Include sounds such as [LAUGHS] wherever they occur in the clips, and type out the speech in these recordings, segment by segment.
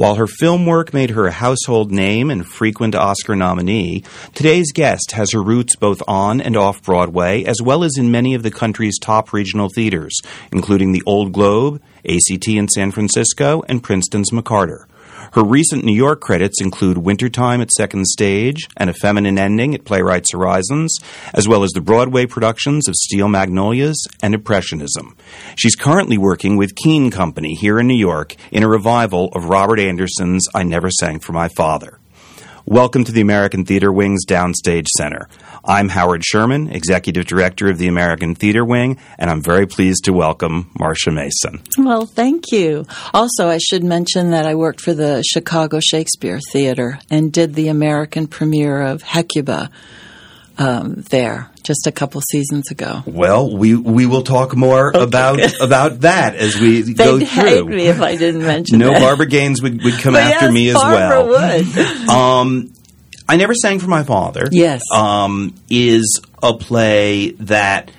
While her film work made her a household name and frequent Oscar nominee, today's guest has her roots both on and off Broadway, as well as in many of the country's top regional theaters, including the Old Globe, ACT in San Francisco, and Princeton's McCarter. Her recent New York credits include Wintertime at Second Stage and A Feminine Ending at Playwrights Horizons, as well as the Broadway productions of Steel Magnolias and Impressionism. She's currently working with Keen Company here in New York in a revival of Robert Anderson's I Never Sang for My Father. Welcome to the American Theater Wing's Downstage Center. I'm Howard Sherman, Executive Director of the American Theater Wing, and I'm very pleased to welcome Marsha Mason. Well, thank you. Also, I should mention that I worked for the Chicago Shakespeare Theater and did the American premiere of Hecuba um, there just a couple seasons ago. Well, we we will talk more okay. about about that as we [LAUGHS] They'd go through. hate me if I didn't mention. no, that. Barbara Gaines would, would come But after yes, me as Barbara well. would. [LAUGHS] Um, I never sang for my father. Yes. um, is a play that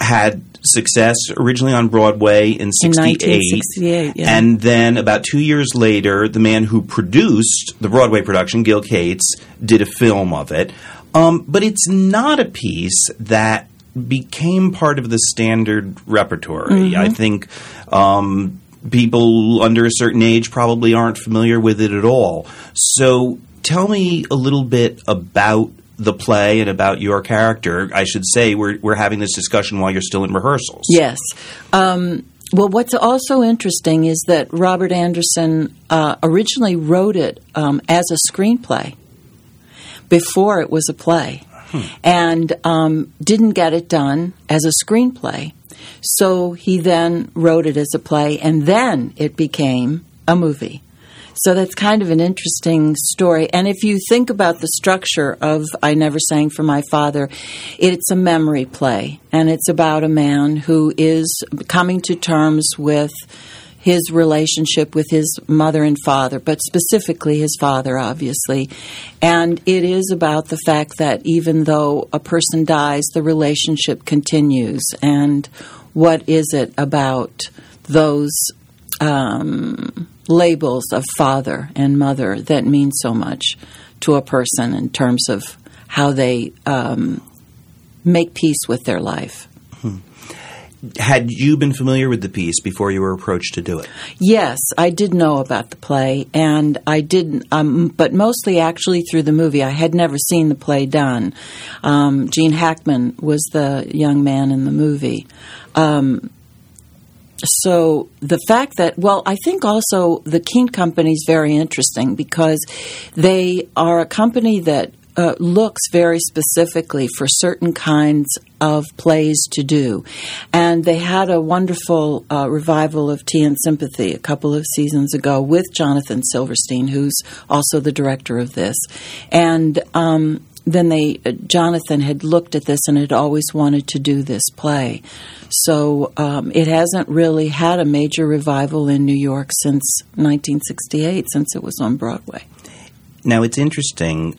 had success originally on Broadway in In '68. yeah. And then about two years later, the man who produced the Broadway production, Gil Cates, did a film of it. Um, but it's not a piece that became part of the standard repertory. I think um, people under a certain age probably aren't familiar with it at all. So tell me a little bit about the play and about your character. I should say we're, we're having this discussion while you're still in rehearsals. Yes. Um, well, what's also interesting is that Robert Anderson uh, originally wrote it um, as a screenplay before it was a play, and um, didn't get it done as a screenplay. So he then wrote it as a play, and then it became a movie. So that's kind of an interesting story. And if you think about the structure of I Never Sang for My Father, it's a memory play. And it's about a man who is coming to terms with his relationship with his mother and father, but specifically his father, obviously. And it is about the fact that even though a person dies, the relationship continues. And what is it about those um, labels of father and mother that mean so much to a person in terms of how they um, make peace with their life? Had you been familiar with the piece before you were approached to do it? Yes, I did know about the play, and I didn't, um, but mostly actually through the movie. I had never seen the play done. Um, Gene Hackman was the young man in the movie. Um, so the fact that, well, I think also the Keen Company is very interesting because they are a company that uh, looks very specifically for certain kinds of plays to do. And they had a wonderful uh, revival of Tea and Sympathy a couple of seasons ago with Jonathan Silverstein, who's also the director of this. And um, then they, uh, Jonathan had looked at this and had always wanted to do this play. So um, it hasn't really had a major revival in New York since 1968, since it was on Broadway. Now it's interesting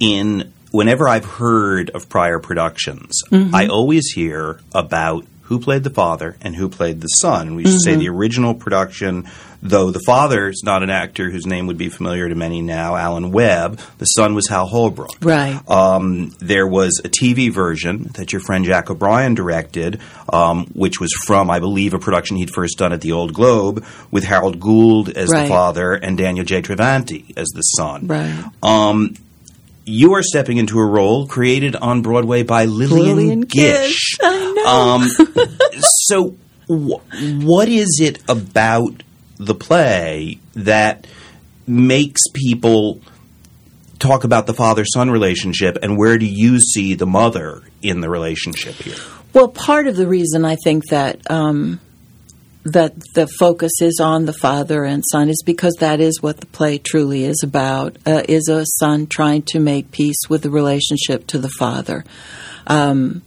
in whenever I've heard of prior productions, Mm-hmm. I always hear about who played the father and who played the son. We used Mm-hmm. say the original production, though the father is not an actor whose name would be familiar to many now, Alan Webb. The son was Hal Holbrook. Right. Um, there was a TV version that your friend Jack O'Brien directed, um, which was from, I believe, a production he'd first done at the Old Globe with Harold Gould as Right. the father and Daniel J. Travanti as the son. Right. Um, you are stepping into a role created on Broadway by Lillian, Lillian Gish. Gish. I know. Um, [LAUGHS] so, wh- what is it about the play that makes people talk about the father son relationship, and where do you see the mother in the relationship here? Well, part of the reason I think that um, that the focus is on the father and son is because that is what the play truly is about. Uh, is a son trying to make peace with the relationship to the father, um,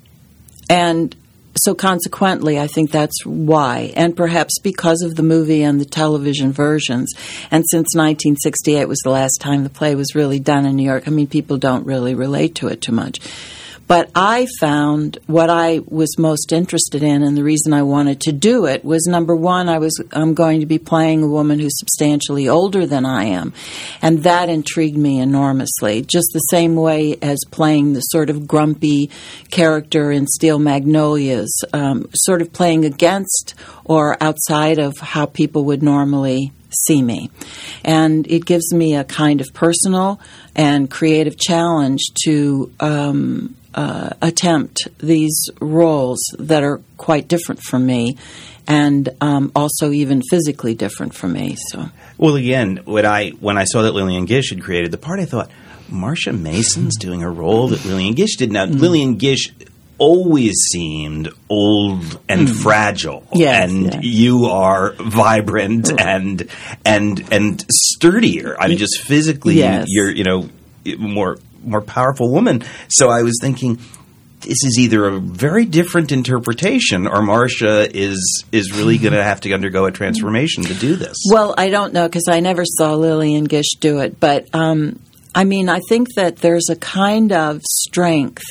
and so consequently, I think that's why, and perhaps because of the movie and the television versions. And since 1968 was the last time the play was really done in New York, I mean, people don't really relate to it too much. But I found what I was most interested in, and the reason I wanted to do it was number one, I was I'm going to be playing a woman who's substantially older than I am, and that intrigued me enormously. Just the same way as playing the sort of grumpy character in Steel Magnolias, um, sort of playing against or outside of how people would normally see me. And it gives me a kind of personal and creative challenge to um, uh, attempt these roles that are quite different from me and um, also even physically different from me. So, well, again, when I when I saw that Lillian Gish had created the part, I thought Marsha Mason's doing a role that Lillian Gish did. Now, mm. Lillian Gish always seemed old and mm. fragile yes, and yes. you are vibrant and and and sturdier i mean just physically yes. you're you know more more powerful woman so i was thinking this is either a very different interpretation or Marsha is is really going to have to undergo a transformation to do this. Well, I don't know because I never saw Lillian Gish do it, but um, I mean, I think that there's a kind of strength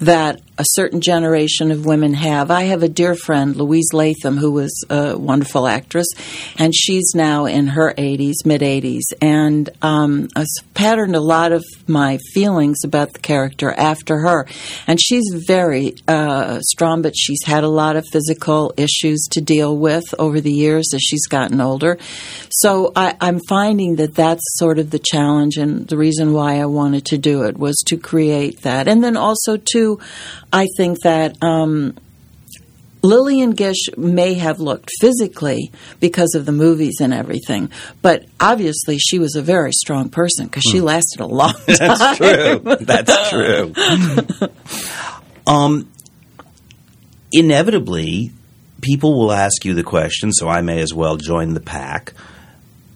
that a certain generation of women have. I have a dear friend, Louise Latham, who was a wonderful actress, and she's now in her 80s, mid 80s, and um, has patterned a lot of my feelings about the character after her. And she's very uh, strong, but she's had a lot of physical issues to deal with over the years as she's gotten older. So I, I'm finding that that's sort of the challenge, and the reason why I wanted to do it was to create that. And then also to I think that um, Lillian Gish may have looked physically because of the movies and everything, but obviously she was a very strong person because she hmm. lasted a long [LAUGHS] time. That's true. That's true. [LAUGHS] um, inevitably, people will ask you the question, so I may as well join the pack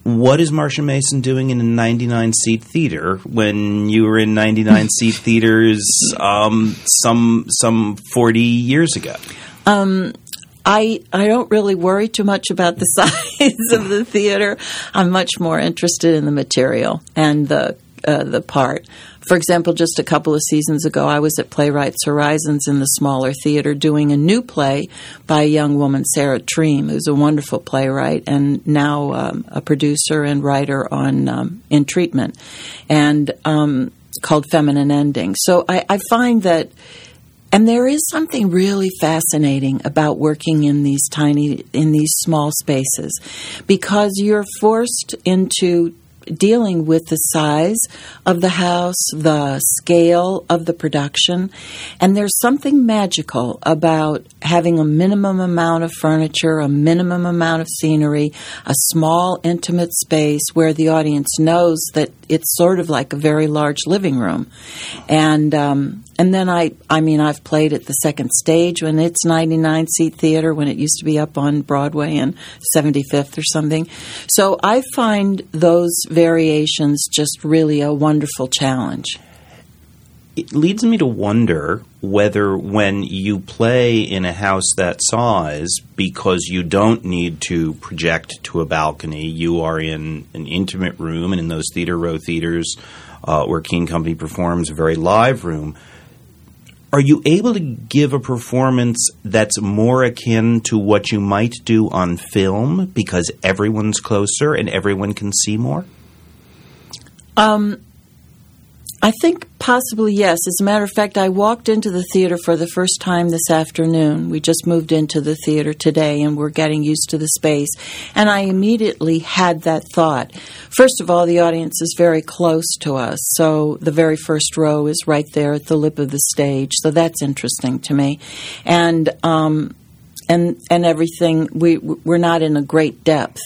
what is Marsha Mason doing in a 99 seat theater when you were in 99 seat [LAUGHS] theaters um, some some 40 years ago? Um, I I don't really worry too much about the [LAUGHS] size of the theater. I'm much more interested in the material and the uh, the part. For example, just a couple of seasons ago, I was at Playwrights Horizons in the smaller theater doing a new play by a young woman, Sarah Treem, who's a wonderful playwright and now um, a producer and writer on um, In Treatment, and um, called Feminine Ending. So I, I find that. And there is something really fascinating about working in these tiny, in these small spaces, because you're forced into dealing with the size of the house, the scale of the production, and there's something magical about having a minimum amount of furniture, a minimum amount of scenery, a small intimate space where the audience knows that it's sort of like a very large living room, and um, and then I I mean I've played at the second stage when it's 99 seat theater when it used to be up on Broadway and 75th or something, so I find those variations just really a wonderful challenge. It leads me to wonder whether when you play in a house that size, because you don't need to project to a balcony, you are in an intimate room, and in those theater row theaters uh, where Keen Company performs, a very live room. Are you able to give a performance that's more akin to what you might do on film because everyone's closer and everyone can see more? Um, I think possibly yes. As a matter of fact, I walked into the theater for the first time this afternoon. We just moved into the theater today and we're getting used to the space. And I immediately had that thought. First of all, the audience is very close to us. So the very first row is right there at the lip of the stage. So that's interesting to me. And, um, and and everything we we're not in a great depth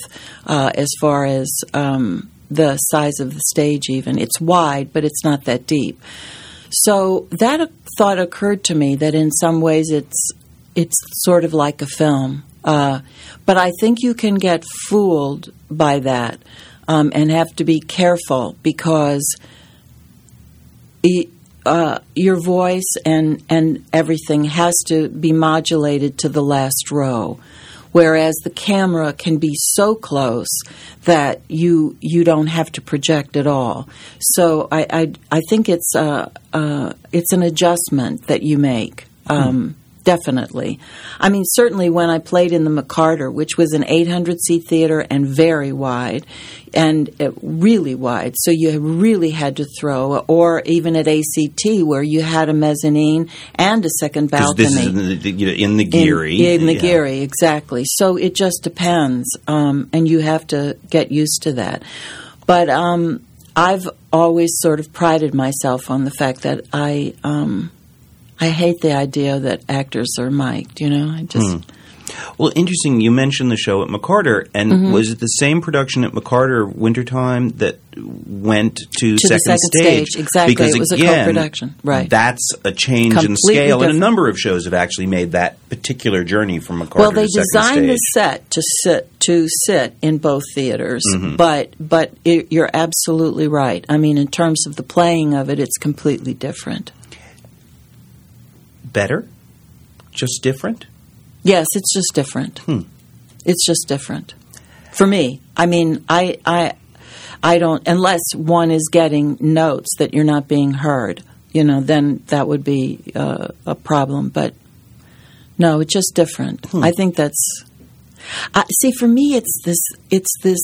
uh, as far as um, the size of the stage, even. It's wide, but it's not that deep. So that thought occurred to me that in some ways it's it's sort of like a film. Uh, but I think you can get fooled by that um, and have to be careful because uh, your voice and, and everything has to be modulated to the last row. Whereas the camera can be so close that you you don't have to project at all. So I I, I think it's uh, it's an adjustment that you make. Um, Definitely. I mean, certainly when I played in the McCarter, which was an 800 seat theater and very wide, and uh, really wide, so you really had to throw, or even at ACT where you had a mezzanine and a second balcony. This is in the, you know, in the Geary. In, in the Yeah. Geary, exactly. So it just depends, um, and you have to get used to that. But um, I've always sort of prided myself on the fact that I. Um, I hate the idea that actors are mic'd, you know? I just. Well, interesting. You mentioned the show at McCarter, and Mm-hmm. was it the same production at McCarter Wintertime that went to, To the second, second stage, exactly. Because It was a again, co-production, right. That's a change in Completely scale, and a number of shows have actually made that particular journey from McCarter Well, they designed the set to sit to sit in both theaters, Mm-hmm. but but it, you're absolutely right. I mean, in terms of the playing of it, it's completely different. Better, just different. Yes, it's just different. Hmm. It's just different for me. I mean, I I I don't unless one is getting notes that you're not being heard. You know, then that would be uh, a problem. But no, it's just different. Hmm. I think that's. I see, for me, it's this. It's this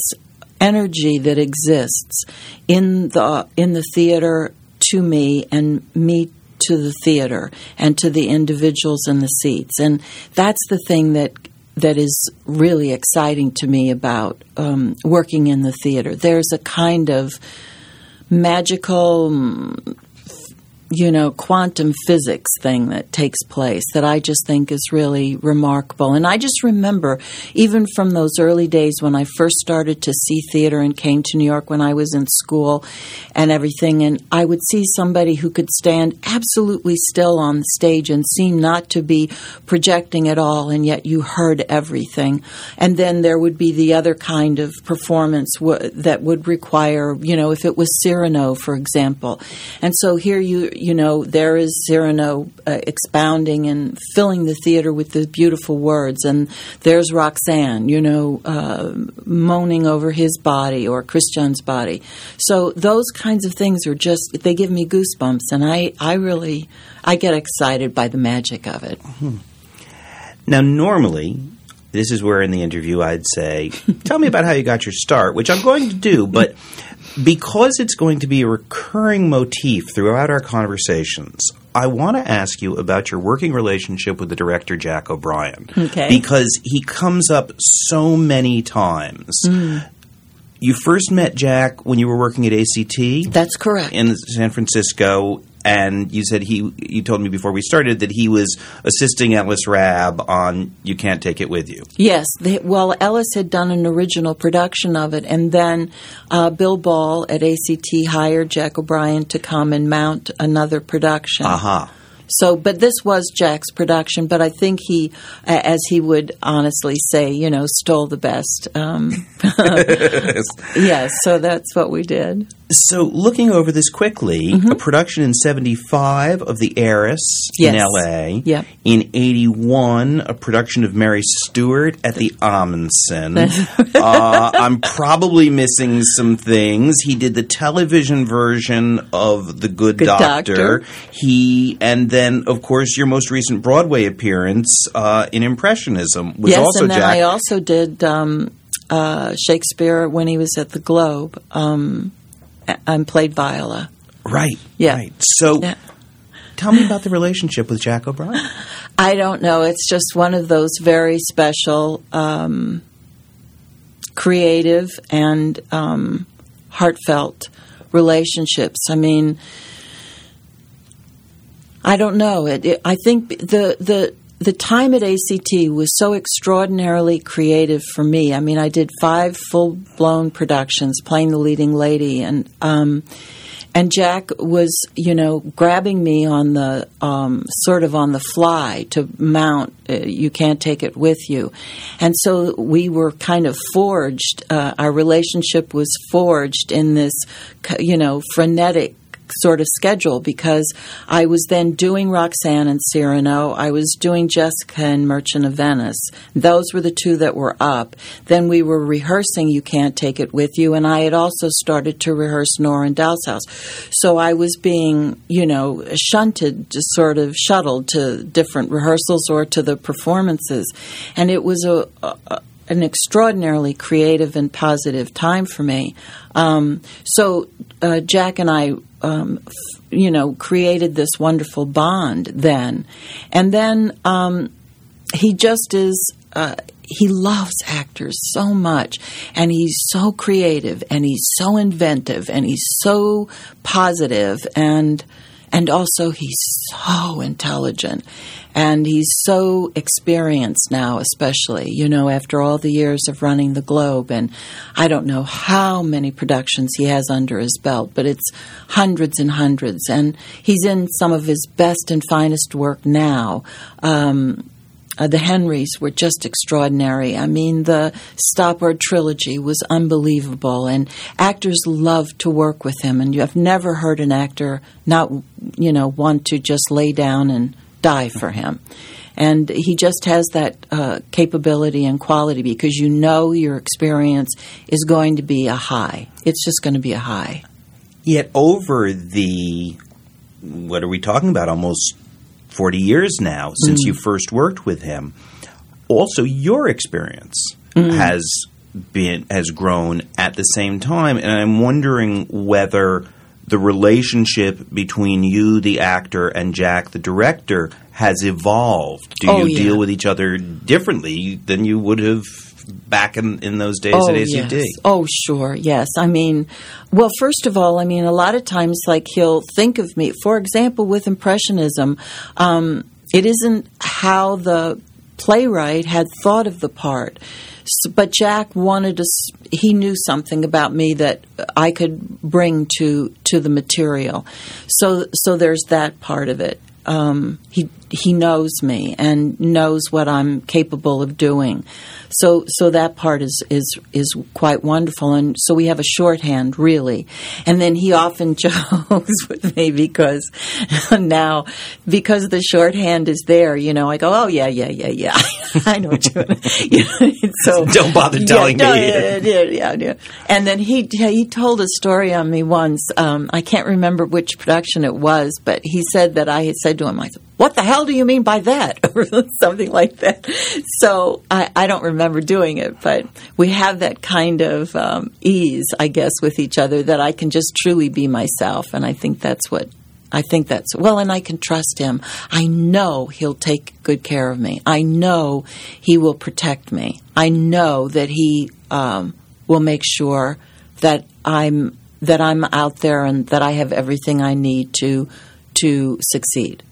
energy that exists in the in the theater to me and me to the theater and to the individuals in the seats. And that's the thing that that is really exciting to me about um, working in the theater. There's a kind of magical mm, you know, quantum physics thing that takes place that I just think is really remarkable. And I just remember, even from those early days when I first started to see theater and came to New York when I was in school and everything, and I would see somebody who could stand absolutely still on the stage and seem not to be projecting at all, and yet you heard everything. And then there would be the other kind of performance w- that would require, you know, if it was Cyrano, for example. And so here you, you know, there is Cyrano uh, expounding and filling the theater with the beautiful words, and there's Roxanne, you know, uh, moaning over his body or Christian's body. So those kinds of things are just they give me goosebumps, and I, I really, I get excited by the magic of it. Now, normally, this is where in the interview I'd say, [LAUGHS] "Tell me about how you got your start," which I'm going to do, but because it's going to be a recurring motif throughout our conversations, I want to ask you about your working relationship with the director Jack O'Brien. Okay. Because he comes up so many times. Mm. You first met Jack when you were working at ACT That's correct. in San Francisco, and you said he. You told me before we started that he was assisting Ellis Rabb on "You Can't Take It With You." Yes, they, well, Ellis had done an original production of it, and then uh, Bill Ball at ACT hired Jack O'Brien to come and mount another production. Aha. So, but this was Jack's production, but I think he, as he would honestly say, you know, stole the best. Um, [LAUGHS] [LAUGHS] yes, so that's what we did. So, looking over this quickly, a production in '75 of The Heiress in Mm-hmm. L.A. Yep. In '81, a production of Mary Stuart at the Ahmanson. [LAUGHS] uh, I'm probably missing some things. He did the television version of The Good, Good Doctor. Doctor. He and then, of course, your most recent Broadway appearance uh, in Impressionism was yes, also and then Jack. I also did um, uh, Shakespeare when he was at the Globe um, and played Viola. right. Yeah. Right. So. Yeah. Tell me about the relationship with Jack O'Brien. [SIGHS] I don't know. It's just one of those very special, um, creative, and um, heartfelt relationships. I mean, I don't know. It, it, I think the the the time at ACT was so extraordinarily creative for me. I mean, I did five full blown productions playing the leading lady, and um, and Jack was, you know, grabbing me on the um, sort of on the fly to mount. Uh, you can't take it with you, and so we were kind of forged. Uh, our relationship was forged in this, you know, frenetic sort of schedule because I was then doing Roxanne and Cyrano. I was doing Jessica and Merchant of Venice. Those were the two that were up. Then we were rehearsing You Can't Take It With You, and I had also started to rehearse Nora and Doll's House. So I was being, you know, shunted, just sort of shuttled to different rehearsals or to the performances. And it was a, a an extraordinarily creative and positive time for me. Um, so uh, Jack and I, um, you know, created this wonderful bond then, and then um, he just is. Uh, he loves actors so much, and he's so creative, and he's so inventive, and he's so positive, and and also he's so intelligent and he's so experienced now especially you know after all the years of running the globe and i don't know how many productions he has under his belt but it's hundreds and hundreds and he's in some of his best and finest work now um, uh, the Henrys were just extraordinary. I mean, the Stoppard trilogy was unbelievable, and actors loved to work with him. And you have never heard an actor not, you know, want to just lay down and die for him. And he just has that uh, capability and quality because you know your experience is going to be a high. It's just going to be a high. Yet over the what are we talking about? Almost 40 years now since mm. you first worked with him. Also, your experience mm. has been has grown at the same time, and I'm wondering whether the relationship between you, the actor, and Jack, the director, has evolved. Do oh, you yeah. deal with each other differently than you would have back in, in those days oh, at ACT? Yes. Oh, sure, yes. I mean, well, first of all, I mean, a lot of times, like, he'll think of me, for example, with Impressionism, um, it isn't how the playwright had thought of the part. But Jack wanted to. He knew something about me that I could bring to to the material. So so there's that part of it. Um, he he knows me and knows what I'm capable of doing. So so that part is is is quite wonderful, and so we have a shorthand really. And then he often [LAUGHS] jokes with me because [LAUGHS] now because the shorthand is there, you know, I go, oh yeah, yeah, yeah, yeah, [LAUGHS] I know what you're. You know, so don't bother telling yeah, me. Yeah, yeah, yeah, yeah. And then he he told a story on me once. Um, I can't remember which production it was, but he said that I had said to him, I said, "What the hell do you mean by that?" or something like that. So I, I don't remember doing it, but we have that kind of um, ease, I guess, with each other that I can just truly be myself, and I think that's what I think that's well, and I can trust him. I know he'll take good care of me. I know he will protect me. I know that he um, will make sure that I'm that I'm out there and that I have everything I need to to succeed.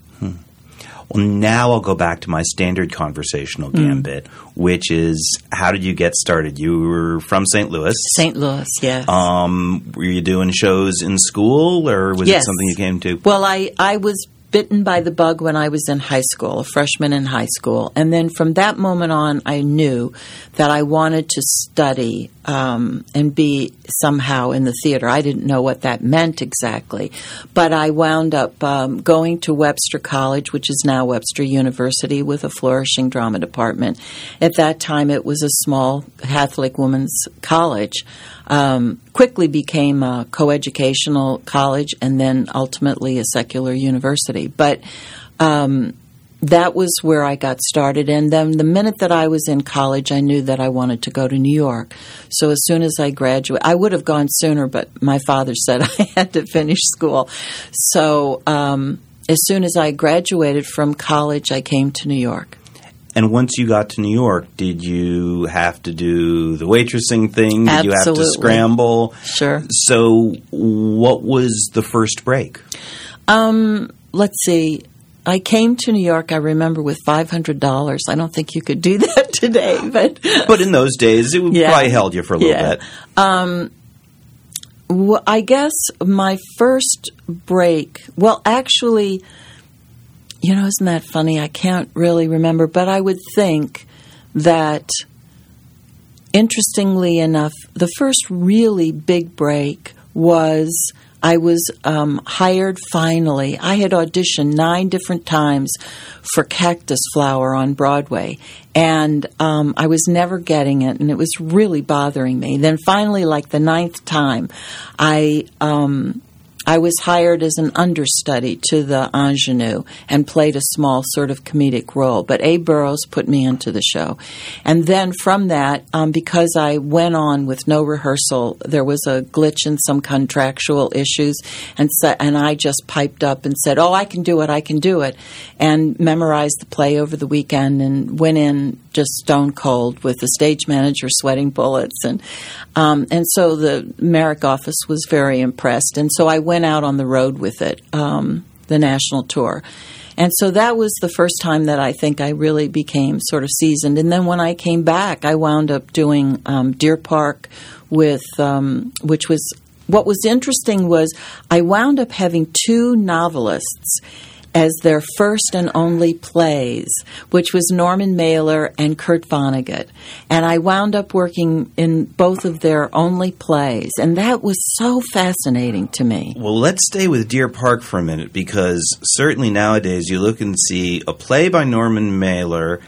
Well, now I'll go back to my standard conversational Hmm. gambit, which is how did you get started? You were from St. Louis. St. Louis, yes. Um, were you doing shows in school, or was Yes. it something you came to? Well, I, I was bitten by the bug when I was in high school, a freshman in high school. And then from that moment on, I knew that I wanted to study um, and be somehow in the theater. I didn't know what that meant exactly. But I wound up um, going to Webster College, which is now Webster University, with a flourishing drama department. At that time, it was a small Catholic women's college um, quickly became a coeducational college and then ultimately a secular university. But um, that was where I got started. And then the minute that I was in college, I knew that I wanted to go to New York. So as soon as I graduated, I would have gone sooner, but my father [LAUGHS] said I had to finish school. So um, as soon as I graduated from college, I came to New York. And once you got to New York, did you have to do the waitressing thing? Did you have to scramble? Sure. So, what was the first break? Um, let's see. I came to New York, I remember, with $500. I don't think you could do [LAUGHS] that today, but But in those days, it Yeah. probably held you for a little Yeah. bit. Well, I guess my first break, well, actually, you know, isn't that funny? I can't really remember, but I would think that, interestingly enough, the first really big break was I was um, hired finally. I had auditioned nine different times for Cactus Flower on Broadway, and um, I was never getting it, and it was really bothering me. Then finally, like the ninth time, I um, I was hired as an understudy to the ingenue and played a small sort of comedic role. But Abe Burrows put me into the show. And then from that, um, because I went on with no rehearsal, there was a glitch in some contractual issues. And, so, and I just piped up and said, Oh, I can do it, I can do it. And memorized the play over the weekend and went in just stone cold with the stage manager sweating bullets. And, um, and so the Merrick office was very impressed. And so I went went out on the road with it, um, the national tour. And so that was the first time that I think I really became sort of seasoned. And then when I came back, I wound up doing um, Deer Park with, um, which was, what was interesting was I wound up having two novelists as their first and only plays, which was Norman Mailer and Kurt Vonnegut. And I wound up working in both of their only plays, and that was so fascinating to me. Well, let's stay with Deer Park for a minute because certainly nowadays you look and see a play by Norman Mailer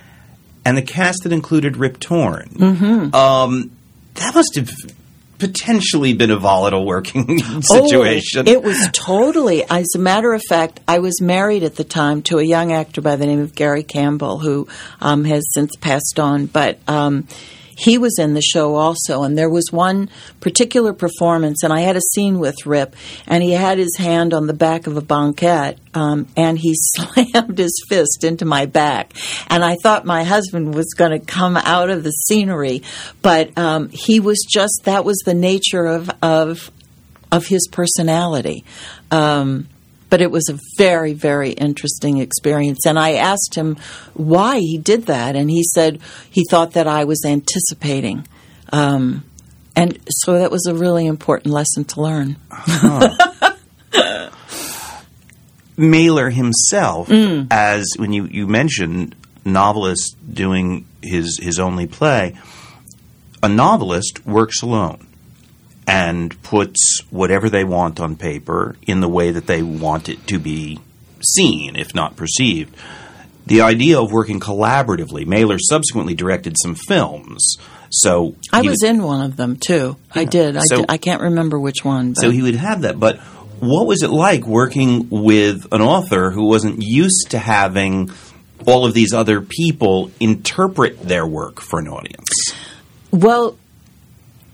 and a cast that included Rip Torn. Mm-hmm. Um, that must have potentially been a volatile working [LAUGHS] situation. Oh, it was totally. As a matter of fact, I was married at the time to a young actor by the name of Gary Campbell, who um, has since passed on. But um, he was in the show also, and there was one particular performance, and I had a scene with Rip, and he had his hand on the back of a banquette, um, and he [LAUGHS] slammed his fist into my back, and I thought my husband was going to come out of the scenery, but um, he was just that was the nature of of of his personality. Um, but it was a very, very interesting experience. And I asked him why he did that, and he said he thought that I was anticipating. Um, and so that was a really important lesson to learn. Huh. [LAUGHS] Mailer himself, mm. as when you, you mentioned novelist doing his his only play, a novelist works alone and puts whatever they want on paper in the way that they want it to be seen, if not perceived. The idea of working collaboratively, Mailer subsequently directed some films. So I was would, in one of them too. Yeah. I did. I, so, did. I can't remember which one. But. So he would have that. But what was it like working with an author who wasn't used to having all of these other people interpret their work for an audience? Well,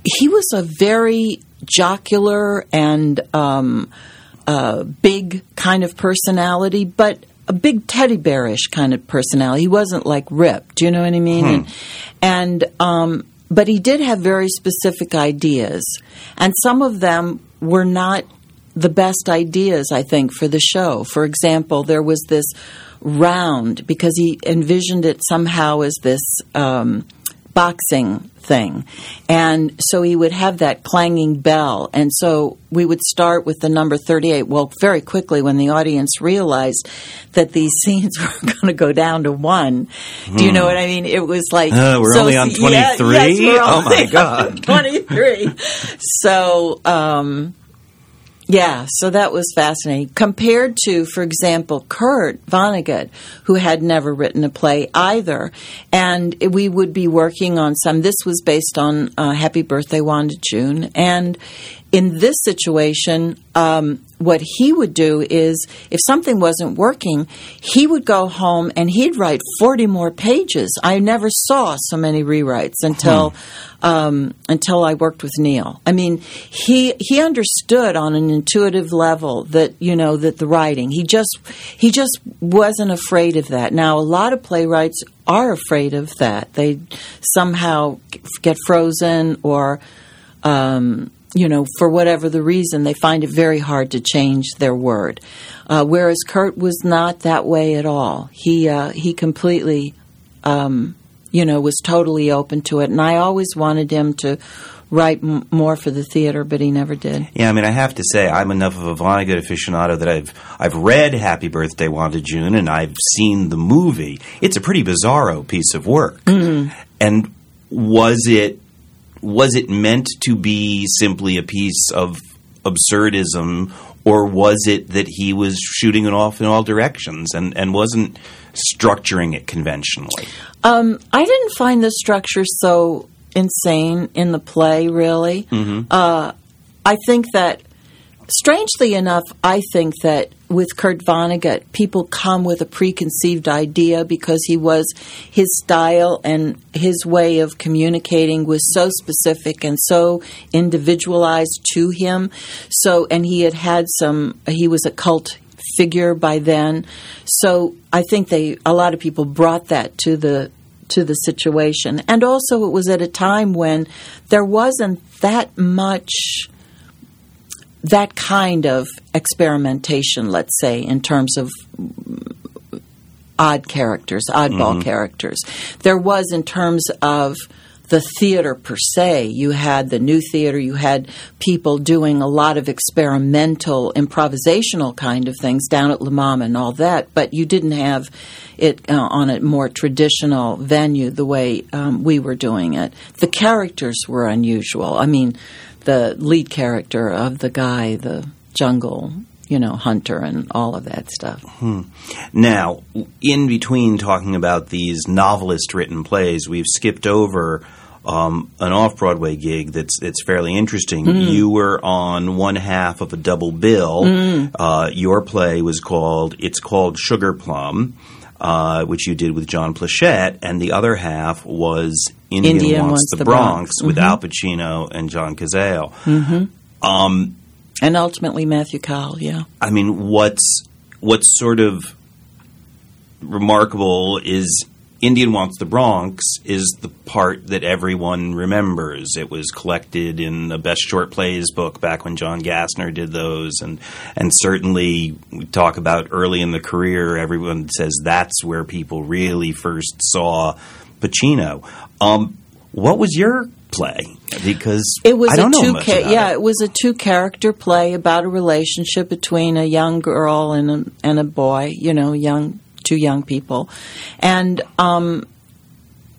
he was a very jocular and um, uh, big kind of personality, but a big teddy bearish kind of personality. He wasn't like Rip. Do you know what I mean? Hmm. And, and um, but he did have very specific ideas, and some of them were not the best ideas. I think for the show. For example, there was this round because he envisioned it somehow as this. Um, boxing thing. And so he would have that clanging bell. And so we would start with the number 38. Well, very quickly, when the audience realized that these [LAUGHS] scenes were going to go down to one, do you know hmm. what I mean? It was like. Uh, we're so, only on 23? Yeah, yes, oh, my [LAUGHS] God. 23. so. Um, yeah, so that was fascinating. Compared to, for example, Kurt Vonnegut, who had never written a play either, and we would be working on some. This was based on uh, Happy Birthday, Wanda June, and in this situation, um, what he would do is if something wasn't working, he would go home and he'd write 40 more pages. I never saw so many rewrites until hmm. Um, until I worked with Neil. I mean, he he understood on an intuitive level that you know that the writing. He just he just wasn't afraid of that. Now, a lot of playwrights are afraid of that. They somehow get frozen or um, you know, for whatever the reason, they find it very hard to change their word. Uh, whereas Kurt was not that way at all. He uh, he completely, um, you know, was totally open to it, and I always wanted him to write m- more for the theater, but he never did. Yeah, I mean, I have to say, I'm enough of a Vonnegut aficionado that I've I've read Happy Birthday, Wanda June, and I've seen the movie. It's a pretty bizarro piece of work. Mm-hmm. And was it was it meant to be simply a piece of absurdism, or was it that he was shooting it off in all directions and, and wasn't structuring it conventionally? Um, I didn't find the structure so insane in the play, really. Mm-hmm. Uh, I think that, strangely enough, I think that with Kurt Vonnegut, people come with a preconceived idea because he was his style and his way of communicating was so specific and so individualized to him. So, and he had had some. He was a cult figure by then, so I think they a lot of people brought that to the to the situation, and also it was at a time when there wasn't that much that kind of experimentation, let's say, in terms of odd characters, oddball Mm-hmm. characters. There was in terms of the theater per se. You had the new theater, you had people doing a lot of experimental, improvisational kind of things down at La Mama and all that, but you didn't have it uh, on a more traditional venue the way um, we were doing it. The characters were unusual. I mean, the lead character of the guy, the jungle, you know, hunter, and all of that stuff. Now, in between talking about these novelist written plays, we've skipped over um, an off Broadway gig that's that's fairly interesting. You were on one half of a double bill. Uh, your play was called It's called Sugar Plum. Uh, which you did with John Pleshette, and the other half was Indian, Indian Wants, Wants the, the Bronx, Bronx. with mm-hmm. Al Pacino and John Cazale. Mm-hmm. Um, and ultimately, Matthew Cowles, yeah. I mean, what's what's sort of remarkable is Indian Wants the Bronx is the part that everyone remembers. It was collected in the Best Short Plays book back when John Gassner did those, and and certainly we talk about early in the career. Everyone says that's where people really first saw Pacino. Um, what was your play? Because It was I don't a two about yeah, it. it was a two character play about a relationship between a young girl and a, and a boy, you know, young two young people. And um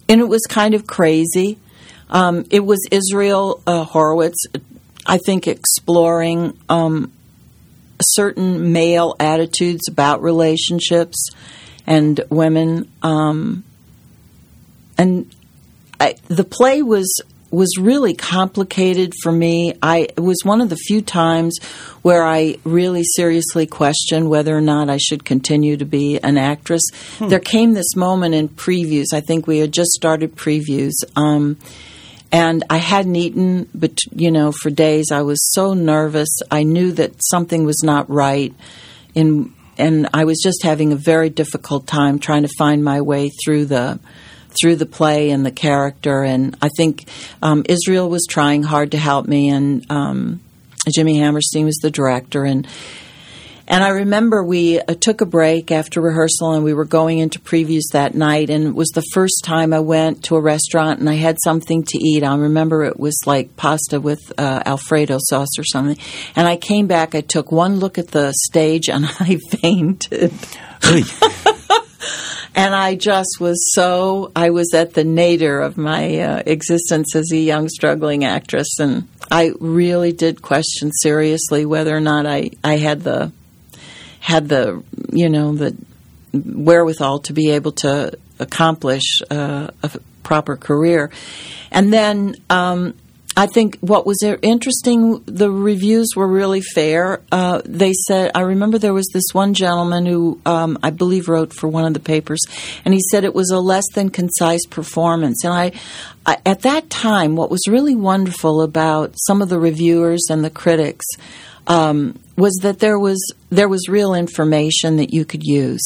and it was kind of crazy. Um, it was Israel uh, Horovitz, I think, exploring um, certain male attitudes about relationships and women. Um, and I, the play was was really complicated for me. I it was one of the few times where I really seriously questioned whether or not I should continue to be an actress. There came this moment in previews. I think we had just started previews. Um, and I hadn't eaten, but you know, for days I was so nervous. I knew that something was not right, in, and I was just having a very difficult time trying to find my way through the through the play and the character. And I think um, Israel was trying hard to help me, and um, Jimmy Hammerstein was the director, and and I remember we uh, took a break after rehearsal and we were going into previews that night. And it was the first time I went to a restaurant and I had something to eat. I remember it was like pasta with uh, Alfredo sauce or something. And I came back, I took one look at the stage and [LAUGHS] I fainted. [LAUGHS] And I just was so, I was at the nadir of my uh, existence as a young struggling actress. And I really did question seriously whether or not I, I had the, had the, you know, the wherewithal to be able to accomplish uh, a proper career. And then um, I think what was interesting, the reviews were really fair. Uh, they said, I remember there was this one gentleman who um, I believe wrote for one of the papers, and he said it was a less than concise performance. And I, I at that time, what was really wonderful about some of the reviewers and the critics um, was that there was there was real information that you could use.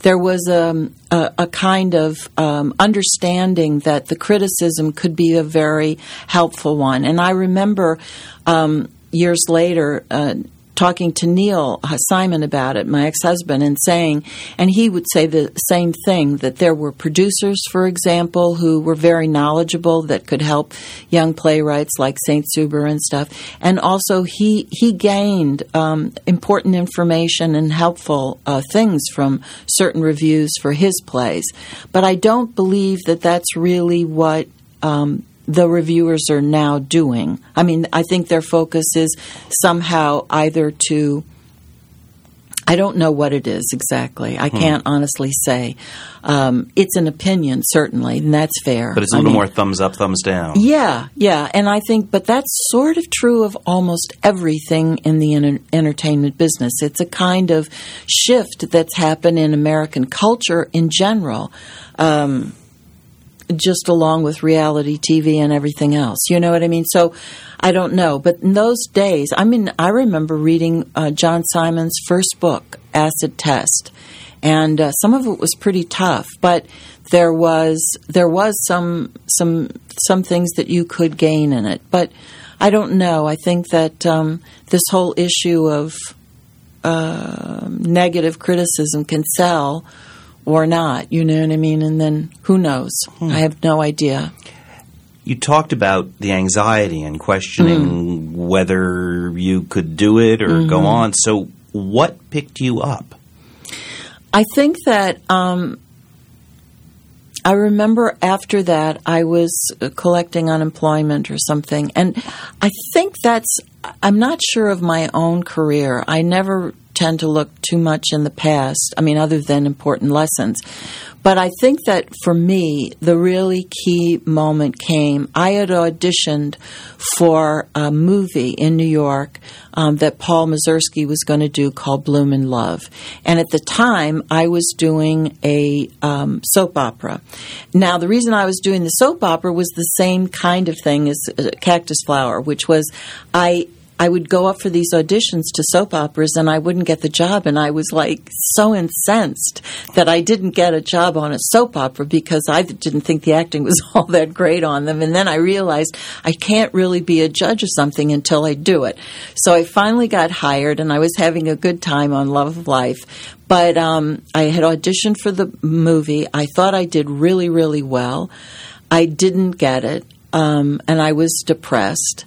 There was um, a, a kind of um, understanding that the criticism could be a very helpful one. And I remember um, years later. Uh, Talking to Neil uh, Simon about it, my ex husband, and saying, and he would say the same thing that there were producers, for example, who were very knowledgeable that could help young playwrights like Saint Subber and stuff. And also, he he gained um, important information and helpful uh, things from certain reviews for his plays. But I don't believe that that's really what um, the reviewers are now doing. I mean, I think their focus is somehow either to I don't know what it is exactly. I hmm. can't honestly say. Um, it's an opinion, certainly, and that's fair. But it's a little I mean, more thumbs up, thumbs down. Yeah, yeah. And I think, but that's sort of true of almost everything in the entertainment business. It's a kind of shift that's happened in American culture in general. Um, just along with reality TV and everything else. You know what I mean? So I don't know. But in those days, I mean, I remember reading uh, John Simon's first book, Acid Test, and uh, some of it was pretty tough, but there was there was some some some things that you could gain in it. But I don't know. I think that um, this whole issue of uh, negative criticism can sell or not. You know what I mean? And then who knows? Hmm. I have no idea. You talked about the anxiety and questioning mm. whether you could do it or mm-hmm. go on. So, what picked you up? I think that um, I remember after that I was collecting unemployment or something, and I think that's. I'm not sure of my own career. I never tend to look too much in the past, I mean, other than important lessons. But I think that for me, the really key moment came. I had auditioned for a movie in New York um, that Paul Mazursky was going to do called Blume in Love. And at the time, I was doing a um, soap opera. Now, the reason I was doing the soap opera was the same kind of thing as uh, Cactus Flower, which was I I would go up for these auditions to soap operas and I wouldn't get the job. And I was like so incensed that I didn't get a job on a soap opera because I didn't think the acting was [LAUGHS] all that great on them. And then I realized I can't really be a judge of something until I do it. So I finally got hired and I was having a good time on Love of Life. But um, I had auditioned for the movie. I thought I did really, really well. I didn't get it. Um, and I was depressed.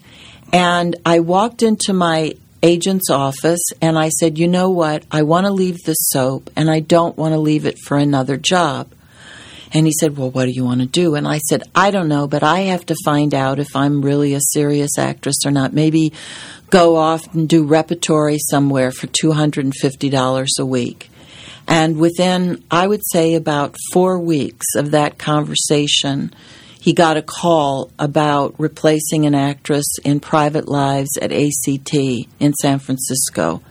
And I walked into my agent's office and I said, You know what? I want to leave the soap and I don't want to leave it for another job. And he said, Well, what do you want to do? And I said, I don't know, but I have to find out if I'm really a serious actress or not. Maybe go off and do repertory somewhere for $250 a week. And within, I would say, about four weeks of that conversation, he got a call about replacing an actress in Private Lives at ACT in San Francisco.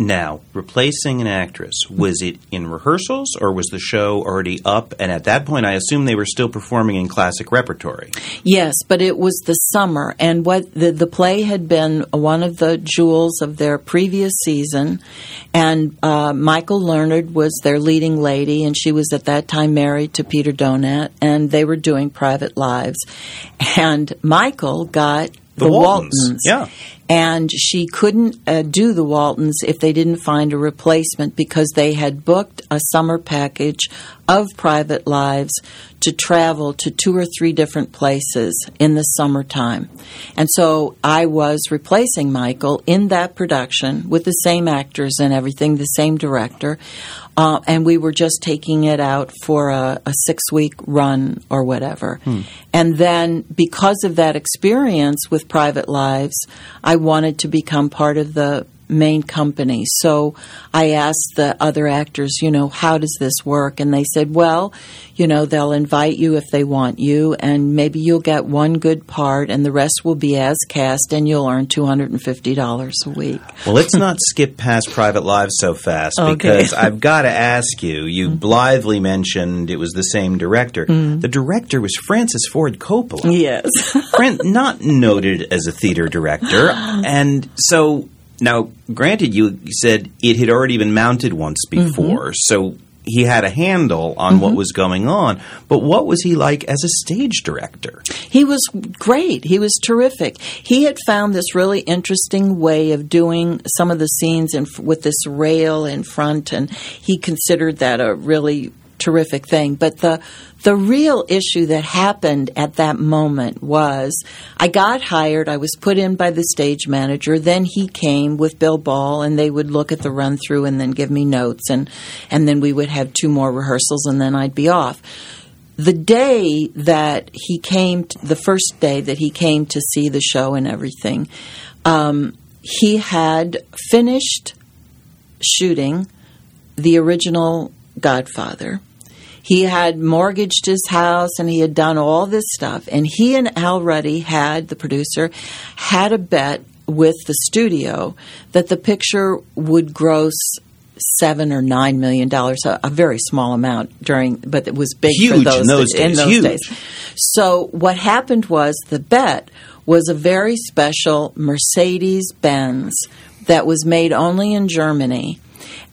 Now, replacing an actress, was it in rehearsals or was the show already up? And at that point, I assume they were still performing in classic repertory. Yes, but it was the summer, and what the, the play had been one of the jewels of their previous season. And uh, Michael Learned was their leading lady, and she was at that time married to Peter Donat, and they were doing private lives. And Michael got the, the Waltons. Waltons. Yeah and she couldn't uh, do the Waltons if they didn't find a replacement because they had booked a summer package of private lives to travel to two or three different places in the summertime. And so I was replacing Michael in that production with the same actors and everything, the same director. Uh, and we were just taking it out for a, a six week run or whatever. Hmm. And then, because of that experience with Private Lives, I wanted to become part of the main company. So I asked the other actors, you know, how does this work? And they said, well, you know, they'll invite you if they want you, and maybe you'll get one good part, and the rest will be as cast, and you'll earn $250 a week. Well, let's not [LAUGHS] skip past Private Lives so fast okay. because I've [LAUGHS] got to ask you. You mm-hmm. blithely mentioned it was the same director. Mm-hmm. The director was Francis Ford Coppola. Yes. [LAUGHS] not noted as a theater director. [GASPS] And so now, granted, you said it had already been mounted once mm-hmm. before, mm-hmm. so he had a handle on mm-hmm. what was going on. But what was he like as a stage director? He was great. He was terrific. He had found this really interesting way of doing some of the scenes in, with this rail in front, and he considered that a really terrific thing. But the the real issue that happened at that moment was I got hired, I was put in by the stage manager, then he came with Bill Ball and they would look at the run through and then give me notes and and then we would have two more rehearsals and then I'd be off. the day that he came, t- the first day that he came to see the show and everything, um, he had finished shooting the original Godfather. He had mortgaged his house and he had done all this stuff. And he and Al Ruddy had, the producer, had a bet with the studio that the picture would gross seven or nine million dollars, a, a very small amount during, but it was big Huge for those in those days, those huge. days. So what happened was the bet was a very special Mercedes Benz that was made only in Germany.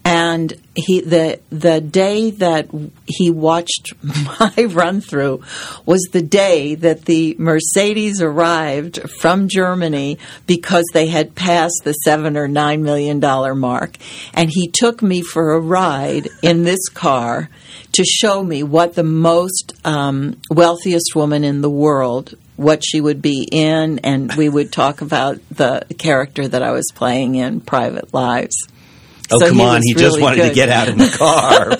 And he the the day that he watched [LAUGHS] my run through was the day that the Mercedes arrived from Germany because they had passed the seven or nine million dollar mark, and he took me for a ride in this car to show me what the most um, wealthiest woman in the world what she would be in, and we would talk about the character that I was playing in Private Lives. Oh, So come he on. He just really wanted to get out of the car.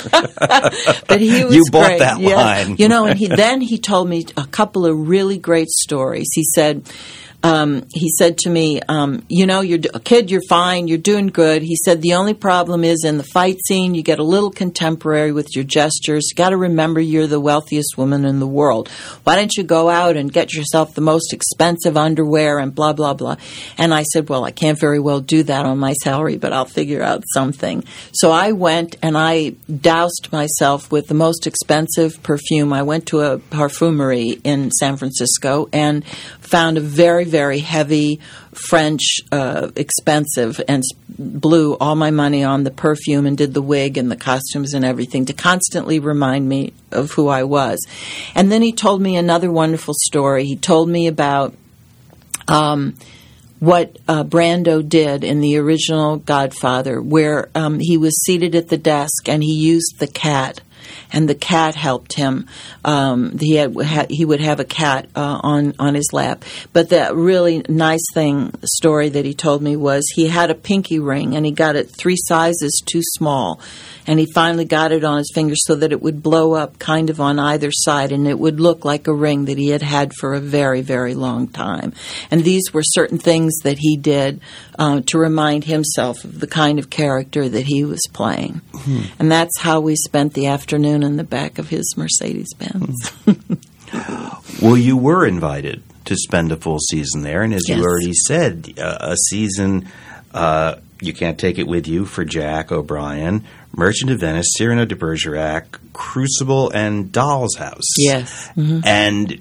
[LAUGHS] But he [LAUGHS] was You bought great. that yeah. line. You know, and he then he told me a couple of really great stories. He said. Um, he said to me, um, "You know, you're a kid. You're fine. You're doing good." He said, "The only problem is in the fight scene. You get a little contemporary with your gestures. You got to remember you're the wealthiest woman in the world. Why don't you go out and get yourself the most expensive underwear and blah blah blah?" And I said, "Well, I can't very well do that on my salary, but I'll figure out something." So I went and I doused myself with the most expensive perfume. I went to a parfumery in San Francisco and found a very, very heavy French, uh, expensive, and blew all my money on the perfume and did the wig and the costumes and everything to constantly remind me of who I was. And then he told me another wonderful story. He told me about um, what uh, Brando did in the original Godfather, where um, he was seated at the desk and he used the cat. And the cat helped him. Um, he had, he would have a cat uh, on on his lap. But the really nice thing story that he told me was he had a pinky ring and he got it three sizes too small, and he finally got it on his finger so that it would blow up kind of on either side and it would look like a ring that he had had for a very very long time. And these were certain things that he did uh, to remind himself of the kind of character that he was playing. And that's how we spent the afternoon in the back of his Mercedes Benz. well, you were invited to spend a full season there, and as Yes. you already said, uh, a season uh, you can't take it with you for Jack O'Brien, Merchant of Venice, Cyrano de Bergerac, Crucible, and Doll's House. Yes. Mhm. and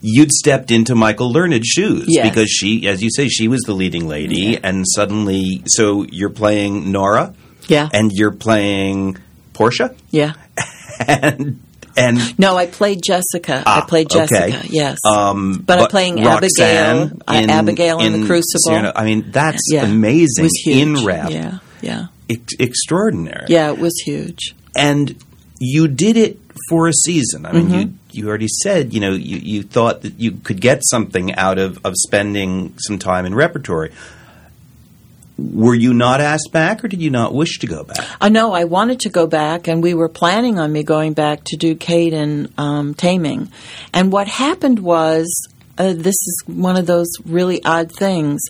you'd stepped into Michael Learned's shoes Yes. because she, as you say, she was the leading lady, and suddenly, so you're playing Nora, Yeah. and you're playing Portia, yeah. [LAUGHS] and and No, I played Jessica. I Ah, played okay. Jessica. Yes. um, But I'm playing Roxanne Abigail- uh, Abigail in The Crucible. Cyrano- I mean, that's yeah. amazing It was huge. in rap, Yeah. Yeah. Ex- extraordinary. Yeah. It was huge. and you did it for a season. I mean, Mm-hmm. you you already said you know you, you thought that you could get something out of of spending some time in repertory. Were you not asked back, or did you not wish to go back? I know I wanted to go back, and we were planning on me going back to do and um, Taming. And what happened was, uh, this is one of those really odd things.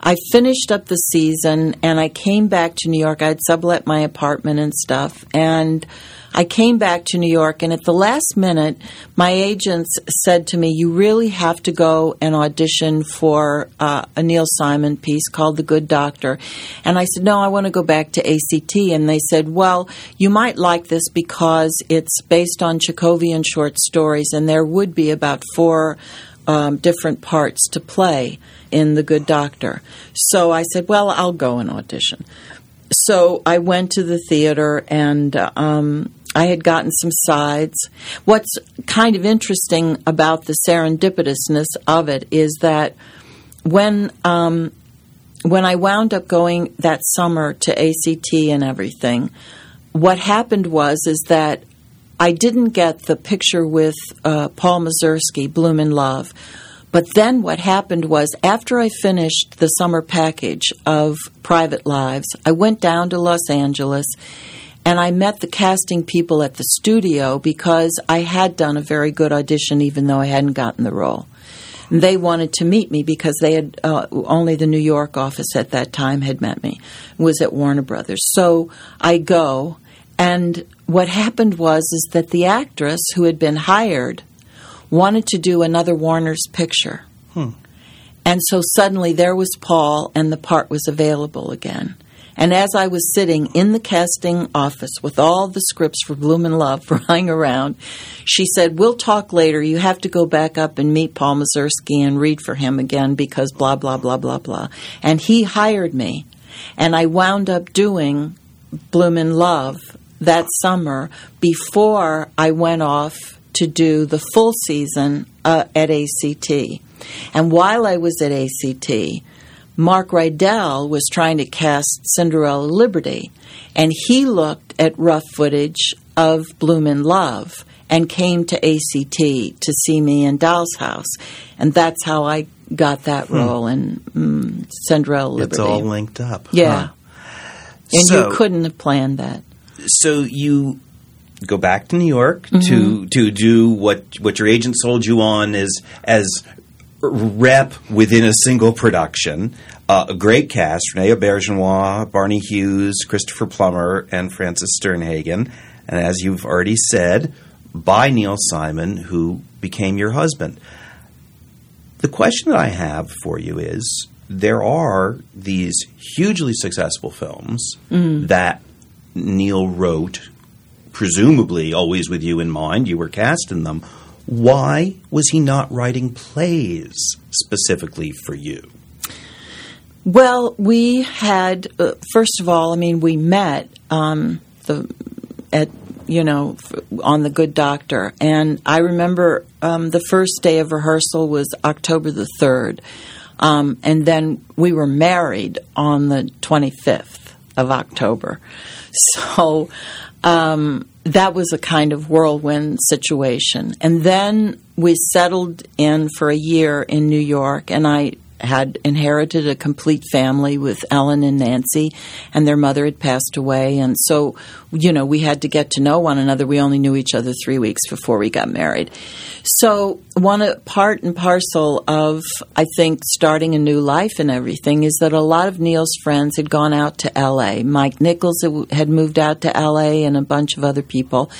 I finished up the season, and I came back to New York. I'd sublet my apartment and stuff, and I came back to New York, and at the last minute, my agents said to me, "You really have to go and audition for uh, a Neil Simon piece called The Good Doctor." And I said, "No, I want to go back to ACT." And they said, "Well, you might like this because it's based on Chekhovian short stories, and there would be about four um, different parts to play in The Good Doctor." So I said, "Well, I'll go and audition." so I went to the theater and um, I had gotten some sides. What's kind of interesting about the serendipitousness of it is that when um, when I wound up going that summer to ACT and everything, what happened was is that I didn't get the picture with uh, Paul Mazursky, Blume in Love. But then what happened was after I finished the summer package of Private Lives, I went down to Los Angeles and I met the casting people at the studio because I had done a very good audition, even though I hadn't gotten the role. And they wanted to meet me because they had uh, only the New York office at that time had met me. It was at Warner Brothers. So I go, and what happened was is that the actress who had been hired wanted to do another Warner's picture. Hmm. And so suddenly there was Paul, and the part was available again. And as I was sitting in the casting office with all the scripts for Blume and Love [LAUGHS] lying around, she said, We'll talk later. You have to go back up and meet Paul Mazursky and read for him again because blah, blah, blah, blah, blah. And he hired me. And I wound up doing Blume and Love that summer before I went off to do the full season uh, at ACT. And while I was at ACT, Mark Rydell was trying to cast Cinderella Liberty, and he looked at rough footage of Blume in Love and came to ACT to see me in Doll's House, and that's how I got that hmm. role in mm, Cinderella Liberty. It's all linked up. Yeah, huh? and so, you couldn't have planned that. So you go back to New York mm-hmm. to to do what what your agent sold you on is as rep within a single production. Uh, a great cast: Renee Auberjonois, Barney Hughes, Christopher Plummer, and Frances Sternhagen. And as you've already said, by Neil Simon, who became your husband. The question that I have for you is: there are these hugely successful films mm. that Neil wrote, presumably always with you in mind. You were cast in them why was he not writing plays specifically for you? Well, we had uh, first of all, I mean, we met um, the at you know on the Good Doctor, and I remember um, the first day of rehearsal was October the third, um, and then we were married on the twenty fifth of October. [LAUGHS] So um, that was a kind of whirlwind situation. And then we settled in for a year in New York, and I had inherited a complete family with Ellen and Nancy, and their mother had passed away. And so, you know, we had to get to know one another. We only knew each other three weeks before we got married. So, one part and parcel of, I think, starting a new life and everything is that a lot of Neil's friends had gone out to LA. Mike Nichols had moved out to LA, and a bunch of other people.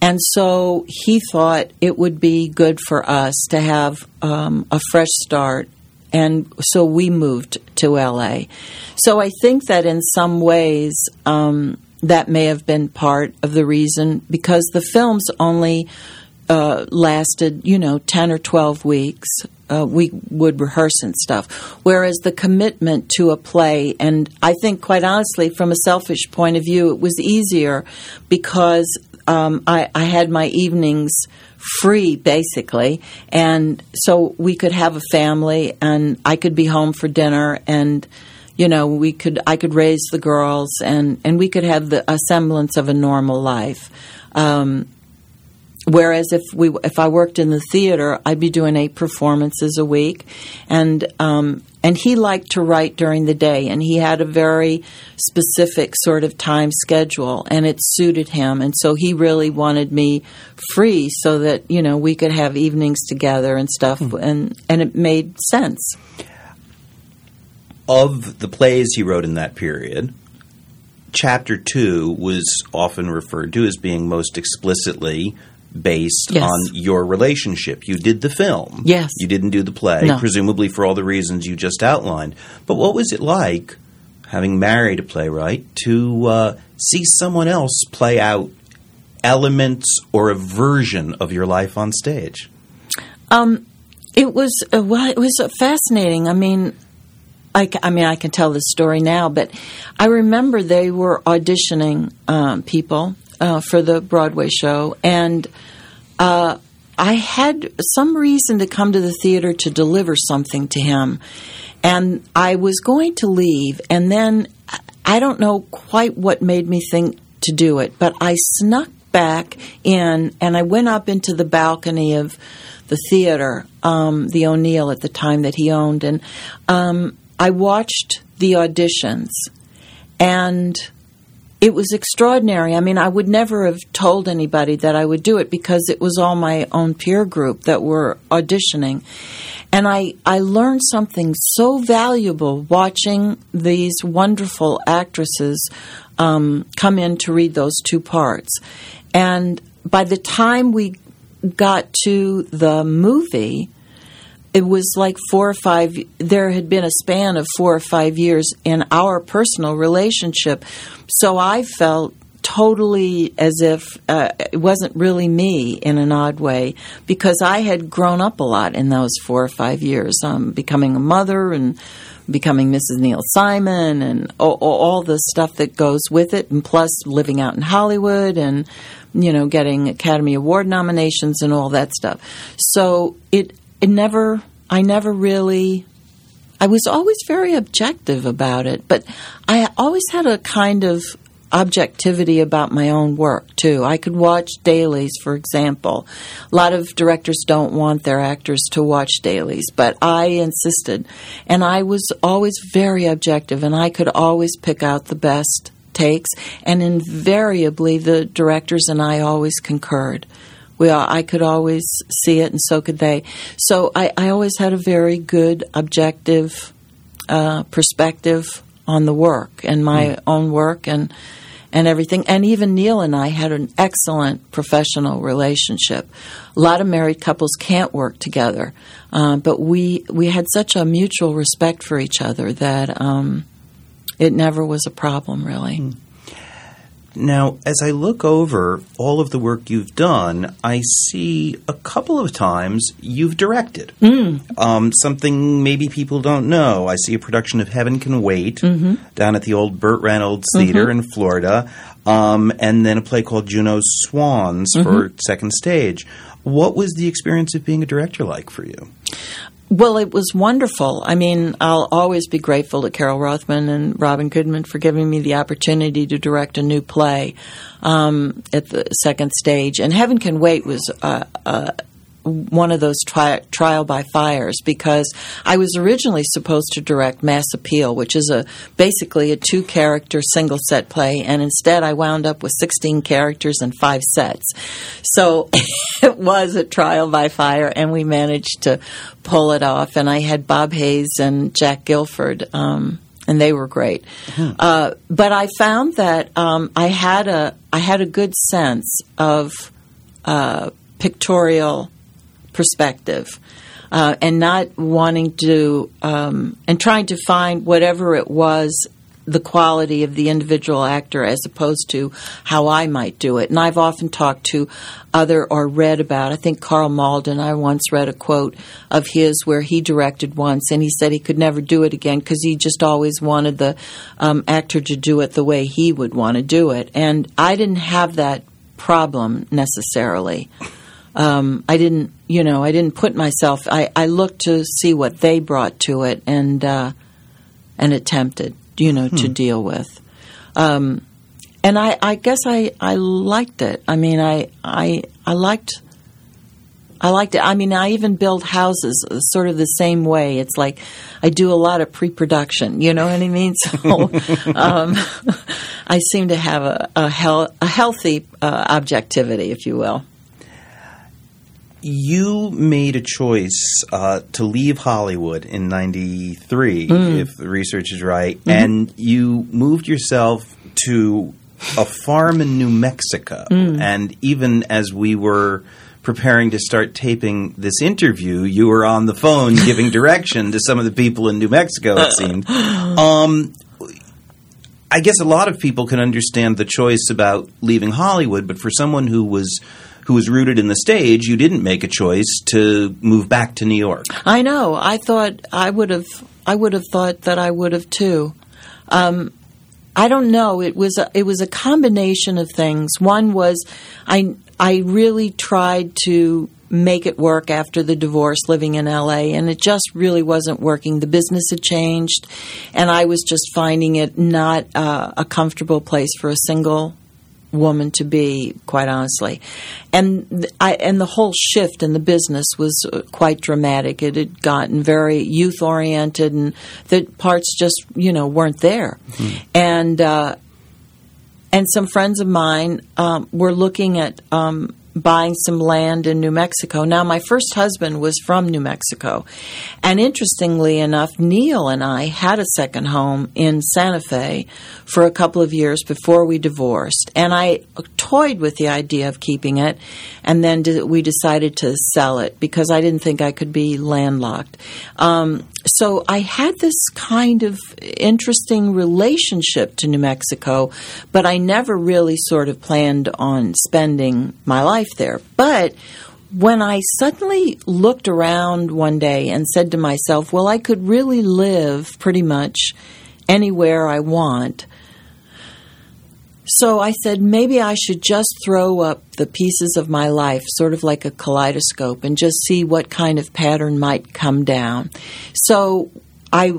And so he thought it would be good for us to have um, a fresh start and so we moved to LA. So I think that in some ways um, that may have been part of the reason because the films only uh, lasted, you know, 10 or 12 weeks. Uh, we would rehearse and stuff. Whereas the commitment to a play, and I think quite honestly, from a selfish point of view, it was easier because um, I, I had my evenings free basically. And so we could have a family and I could be home for dinner and you know we could I could raise the girls and and we could have the a semblance of a normal life. Um, whereas if we if I worked in the theater I'd be doing eight performances a week and um, and he liked to write during the day, and he had a very specific sort of time schedule, and it suited him. And so he really wanted me free so that, you know, we could have evenings together and stuff, mm-hmm. and, and it made sense. Of the plays he wrote in that period, chapter two was often referred to as being most explicitly based yes. on your relationship. You did the film. Yes. You didn't do the play, no. presumably for all the reasons you just outlined. But what was it like, having married a playwright, to uh, see someone else play out elements or a version of your life on stage? Um, it was uh, well, it was fascinating. I mean, I, I, mean, I can tell the story now, but I remember they were auditioning um, people uh, for the Broadway show, and uh, I had some reason to come to the theater to deliver something to him. And I was going to leave, and then I don't know quite what made me think to do it, but I snuck back in and I went up into the balcony of the theater, um, the O'Neill at the time that he owned, and um, I watched the auditions. And it was extraordinary. I mean, I would never have told anybody that I would do it because it was all my own peer group that were auditioning. And I, I learned something so valuable watching these wonderful actresses um, come in to read those two parts. And by the time we got to the movie, it was like four or five, there had been a span of four or five years in our personal relationship. So I felt totally as if uh, it wasn't really me in an odd way because I had grown up a lot in those four or five years, um, becoming a mother and becoming Mrs. Neil Simon and all, all, the stuff that goes with it, and plus living out in Hollywood and you know getting Academy Award nominations and all that stuff. So it it never I never really I was always very objective about it, but I always had a kind of objectivity about my own work too. I could watch dailies, for example. A lot of directors don't want their actors to watch dailies, but I insisted. And I was always very objective, and I could always pick out the best takes, and invariably the directors and I always concurred. We, I could always see it, and so could they. So I, I always had a very good, objective uh, perspective on the work and my mm. own work, and and everything. And even Neil and I had an excellent professional relationship. A lot of married couples can't work together, uh, but we we had such a mutual respect for each other that um, it never was a problem, really. Mm. Now, as I look over all of the work you've done, I see a couple of times you've directed. Mm. Um, something maybe people don't know. I see a production of Heaven Can Wait mm-hmm. down at the old Burt Reynolds Theater mm-hmm. in Florida, um, and then a play called Juno's Swans mm-hmm. for second stage. What was the experience of being a director like for you? Well, it was wonderful. I mean, I'll always be grateful to Carole Rothman and Robin Goodman for giving me the opportunity to direct a new play um, at the second stage. And Heaven Can Wait was uh, uh, one of those tri- trial by fires because I was originally supposed to direct Mass Appeal, which is a basically a two character single set play, and instead I wound up with 16 characters and five sets. So [LAUGHS] it was a trial by fire, and we managed to pull it off. And I had Bob Hayes and Jack Gilford. Um, and they were great, hmm. uh, but I found that um, I had a I had a good sense of uh, pictorial perspective. Uh, and not wanting to, um, and trying to find whatever it was the quality of the individual actor as opposed to how I might do it. And I've often talked to other or read about, I think Karl Malden, I once read a quote of his where he directed once and he said he could never do it again because he just always wanted the um, actor to do it the way he would want to do it. And I didn't have that problem necessarily um, I didn't, you know, I didn't put myself. I, I looked to see what they brought to it and uh, and attempted, you know, hmm. to deal with. Um, and I, I guess I, I liked it. I mean, I, I, I liked. I liked it. I mean, I even build houses sort of the same way. It's like I do a lot of pre-production. You know what I mean? [LAUGHS] So um, [LAUGHS] I seem to have a, a, hel- a healthy uh, objectivity, if you will you made a choice uh, to leave Hollywood in '93, mm. if the research is right, mm-hmm. and you moved yourself to a farm in New Mexico. Mm. And even as we were preparing to start taping this interview, you were on the phone giving [LAUGHS] direction to some of the people in New Mexico, it seemed. [GASPS] Um, I guess a lot of people can understand the choice about leaving Hollywood, but for someone who was who was rooted in the stage, you didn't make a choice to move back to New York. I know. I thought I would have. I would have thought that I would have too. Um, I don't know. It was a, it was a combination of things. One was I I really tried to make it work after the divorce living in LA and it just really wasn't working. The business had changed and I was just finding it not uh, a comfortable place for a single woman to be, quite honestly. And I, and the whole shift in the business was uh, quite dramatic. It had gotten very youth oriented, and the parts just you know weren't there. Mm-hmm. And uh, and some friends of mine um, were looking at um, buying some land in New Mexico. Now, my first husband was from New Mexico. And interestingly enough, Neil and I had a second home in Santa Fe for a couple of years before we divorced. And I toyed with the idea of keeping it. And then we decided to sell it because I didn't think I could be landlocked. Um, so I had this kind of interesting relationship to New Mexico, but I never really sort of planned on spending my life there. But when I suddenly looked around one day and said to myself, well, I could really live pretty much anywhere I want. So I said, maybe I should just throw up the pieces of my life, sort of like a kaleidoscope, and just see what kind of pattern might come down. So I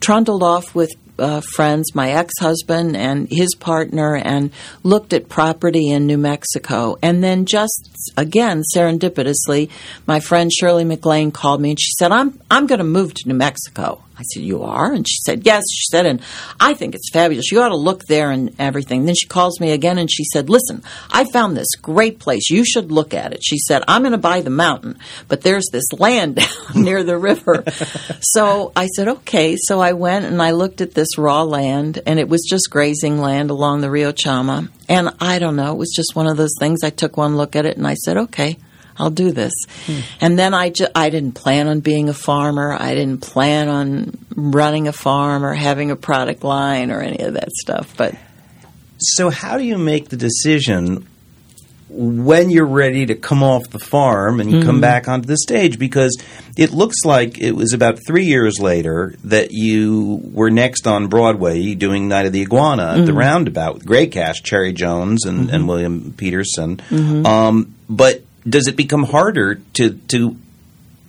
trundled off with uh, friends, my ex husband and his partner, and looked at property in New Mexico. And then, just again, serendipitously, my friend Shirley MacLaine called me and she said, I'm, I'm going to move to New Mexico. I said, You are? And she said, Yes. She said, And I think it's fabulous. You ought to look there and everything. Then she calls me again and she said, Listen, I found this great place. You should look at it. She said, I'm going to buy the mountain, but there's this land [LAUGHS] down near the river. [LAUGHS] so I said, Okay. So I went and I looked at this raw land, and it was just grazing land along the Rio Chama. And I don't know, it was just one of those things. I took one look at it and I said, Okay. I'll do this. Hmm. And then I, ju- I didn't plan on being a farmer. I didn't plan on running a farm or having a product line or any of that stuff. But so, how do you make the decision when you're ready to come off the farm and mm-hmm. come back onto the stage? Because it looks like it was about three years later that you were next on Broadway doing Night of the Iguana mm-hmm. at the. Roundabout with great cast, Cherry Jones and, mm-hmm. and William Petersen. Mm-hmm. Um, but does it become harder to to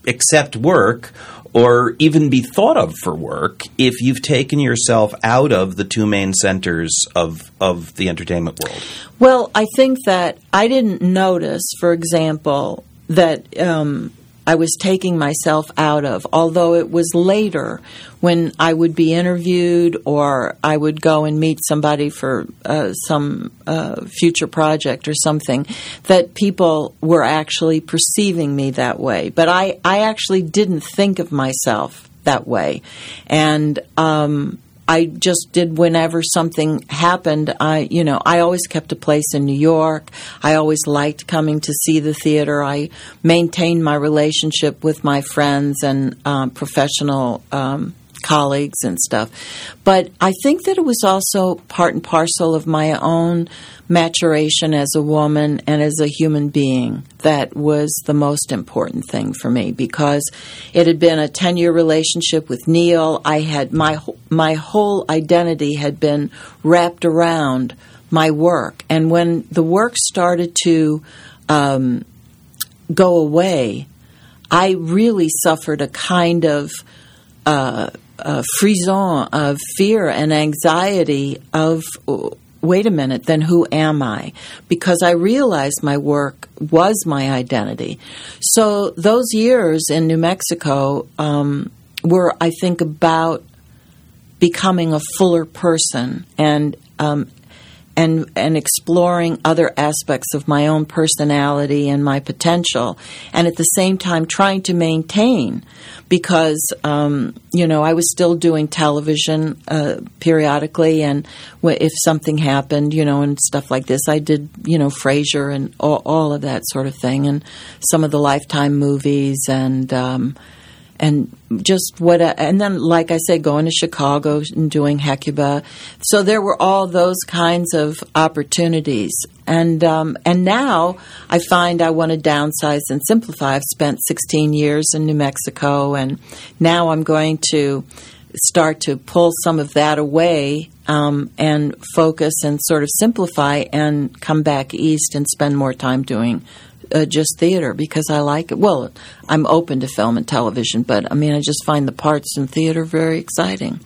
accept work or even be thought of for work if you've taken yourself out of the two main centers of of the entertainment world? Well, I think that I didn't notice, for example, that um, I was taking myself out of, although it was later when I would be interviewed or I would go and meet somebody for uh, some uh, future project or something, that people were actually perceiving me that way. But I, I actually didn't think of myself that way. And um, I just did whenever something happened. I, you know, I always kept a place in New York. I always liked coming to see the theater. I maintained my relationship with my friends and um, professional um, colleagues and stuff. But I think that it was also part and parcel of my own maturation as a woman and as a human being that was the most important thing for me because it had been a 10 year relationship with Neil. I had my, my whole identity had been wrapped around my work. And when the work started to um, go away, I really suffered a kind of uh, uh, frisson of fear and anxiety of wait a minute, then who am I? Because I realized my work was my identity. So those years in New Mexico um, were, I think, about becoming a fuller person and um, and and exploring other aspects of my own personality and my potential, and at the same time trying to maintain, because um, you know I was still doing television uh, periodically, and if something happened, you know, and stuff like this, I did you know Frasier and all, all of that sort of thing, and some of the Lifetime movies, and um, and just what and then like I say going to Chicago and doing Hecuba. So there were all those kinds of opportunities. And um, and now I find I want to downsize and simplify. I've spent 16 years in New Mexico and now I'm going to start to pull some of that away um, and focus and sort of simplify and come back east and spend more time doing uh, just theater because I like it. Well, I'm open to film and television, but I mean, I just find the parts in theater very exciting.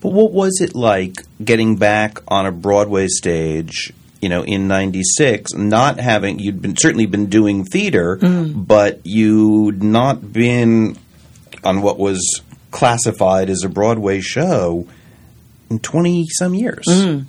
But what was it like getting back on a Broadway stage? You know, in '96, not having you'd been certainly been doing theater, mm. but you'd not been on what was classified as a Broadway show in twenty some years. Mm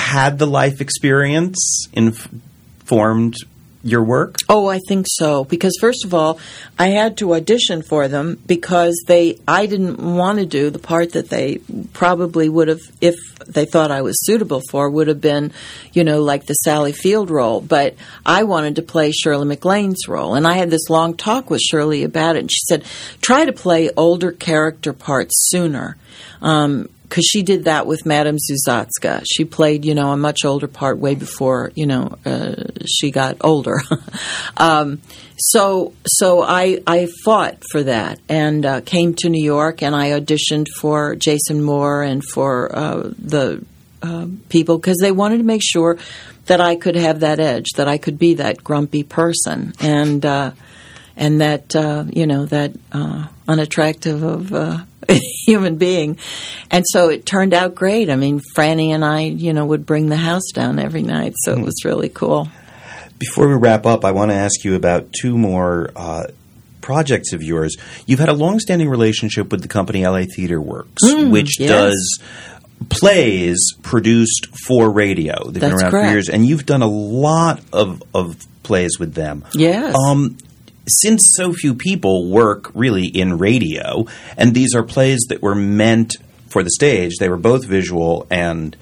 had the life experience informed your work? Oh, I think so. Because first of all, I had to audition for them because they I didn't want to do the part that they probably would have if they thought I was suitable for would have been, you know, like the Sally Field role. But I wanted to play Shirley MacLaine's role, and I had this long talk with Shirley about it. And she said, "Try to play older character parts sooner." Um, because she did that with Madame Sousatzka. She played, you know, a much older part way before, you know, uh, she got older. [LAUGHS] um, so, so I I fought for that and uh, came to New York and I auditioned for Jason Moore and for uh, the uh, people because they wanted to make sure that I could have that edge, that I could be that grumpy person, and uh, and that uh, you know that unattractive of [LAUGHS] a human being. And so it turned out great. I mean, Franny and I, you know, would bring the house down every night, so mm-hmm. it was really cool. Before we wrap up, I want to ask you about two more uh, projects of yours. You've had a long-standing relationship with the company LA Theater Works, mm, which yes. does plays produced for radio. They've That's been around correct. for years, and you've done a lot of, of plays with them. Yes. Um, since so few people work really in radio, and these are plays that were meant for the stage, they were both visual and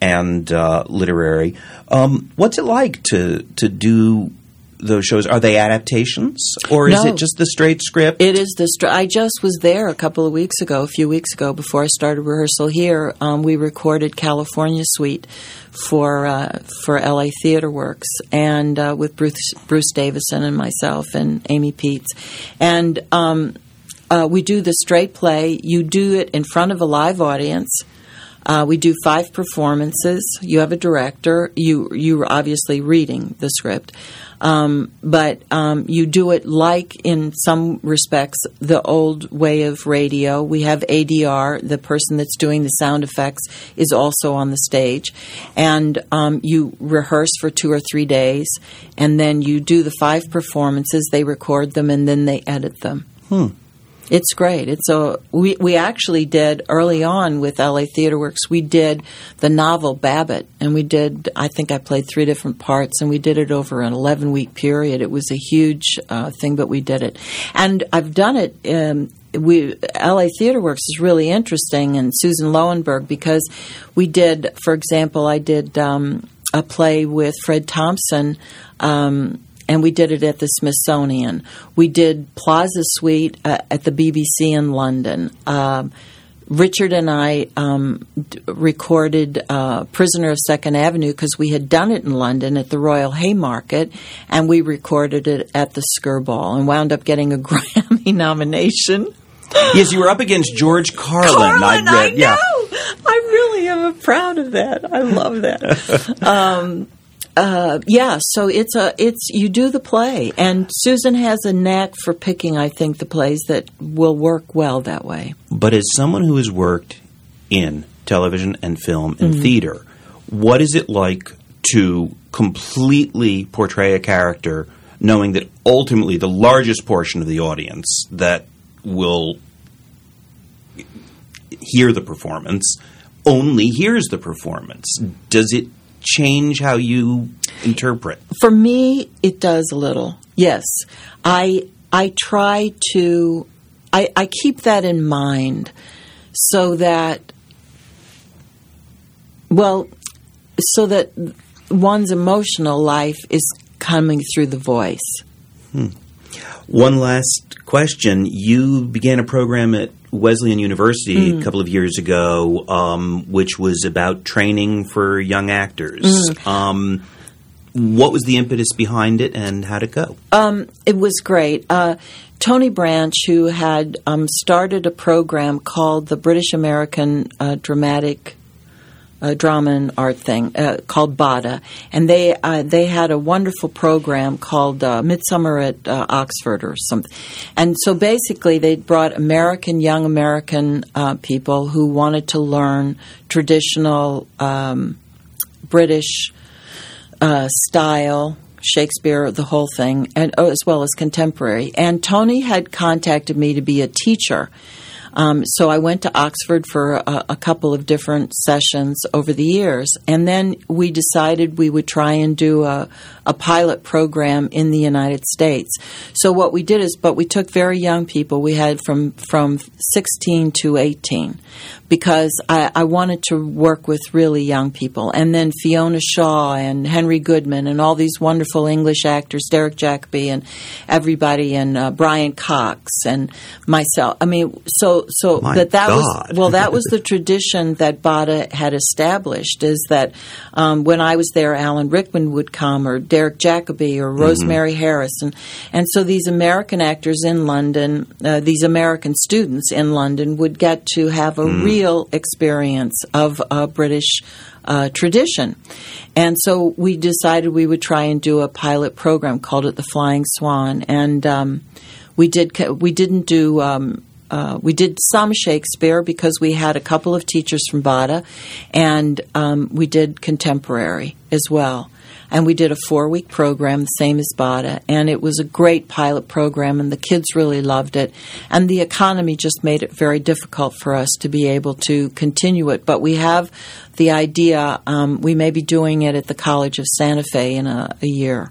and uh, literary. Um, what's it like to to do those shows? Are they adaptations, or is no, it just the straight script? It is the straight. I just was there a couple of weeks ago, a few weeks ago, before I started rehearsal here. Um, we recorded California Suite for uh, for LA Theater Works, and uh, with Bruce Bruce Davison and myself and Amy Pietz, and um, uh, we do the straight play. You do it in front of a live audience. Uh, we do five performances. You have a director. You you're obviously reading the script. Um, but um, you do it like, in some respects, the old way of radio. We have ADR, the person that's doing the sound effects is also on the stage. And um, you rehearse for two or three days, and then you do the five performances, they record them, and then they edit them. Hmm. It's great. It's a we we actually did early on with LA Theater Works. We did the novel Babbitt, and we did. I think I played three different parts, and we did it over an eleven week period. It was a huge uh, thing, but we did it, and I've done it. Um, we LA Theater Works is really interesting, and Susan Loewenberg because we did, for example, I did um, a play with Fred Thompson. Um, and we did it at the Smithsonian. We did Plaza Suite uh, at the BBC in London. Um, Richard and I um, d- recorded uh, Prisoner of Second Avenue because we had done it in London at the Royal Haymarket, and we recorded it at the Skirball and wound up getting a [LAUGHS] Grammy nomination. Yes, you were up against George Carlin. Carlin, I, read, I know. Yeah. I really am proud of that. I love that. [LAUGHS] um, uh, yeah, so it's a it's you do the play, and Susan has a knack for picking. I think the plays that will work well that way. But as someone who has worked in television and film and mm-hmm. theater, what is it like to completely portray a character, knowing that ultimately the largest portion of the audience that will hear the performance only hears the performance? Does it change how you interpret? For me, it does a little. Yes, I I try to I, I keep that in mind so that well so that one's emotional life is coming through the voice. Hmm. One last question. You began a program at Wesleyan University mm. a couple of years ago, um, which was about training for young actors. Mm. Um, what was the impetus behind it, and how'd it go? Um, it was great. Uh, Tony Branch, who had um, started a program called the British American uh, Dramatic a drama and art thing uh, called BADA, and they uh, they had a wonderful program called uh, Midsummer at uh, Oxford or something. And so basically, they brought American young American uh, people who wanted to learn traditional um, British uh, style. Shakespeare, the whole thing, and oh, as well as contemporary. And Tony had contacted me to be a teacher Um, so I went to Oxford for a, a, couple of different sessions over the years, and then we decided we would try and do a, a pilot program in the United States. So what we did is, but we took very young people. We had from from 16 to 18, because I, I wanted to work with really young people. And then Fiona Shaw and Henry Goodman and all these wonderful English actors, Derek Jacobi and everybody, and uh, Brian Cox and myself. I mean, so so My that that God. was well, that was the tradition that BADA had established. Is that um, when I was there, Alan Rickman would come, or Derek Jacobi, or Rosemary Harris, and and so these American actors in London, uh, these American students in London, would get to have a real experience of British uh, tradition. And so we decided we would try and do a pilot program, called it the Flying Swan, and um, we did. We didn't do. Um, uh, we did some Shakespeare because we had a couple of teachers from Bada, and um, we did contemporary as well. And we did a four week program, the same as Bada, and it was a great pilot program, and the kids really loved it. And the economy just made it very difficult for us to be able to continue it. But we have the idea, um, we may be doing it at the College of Santa Fe in a, a year.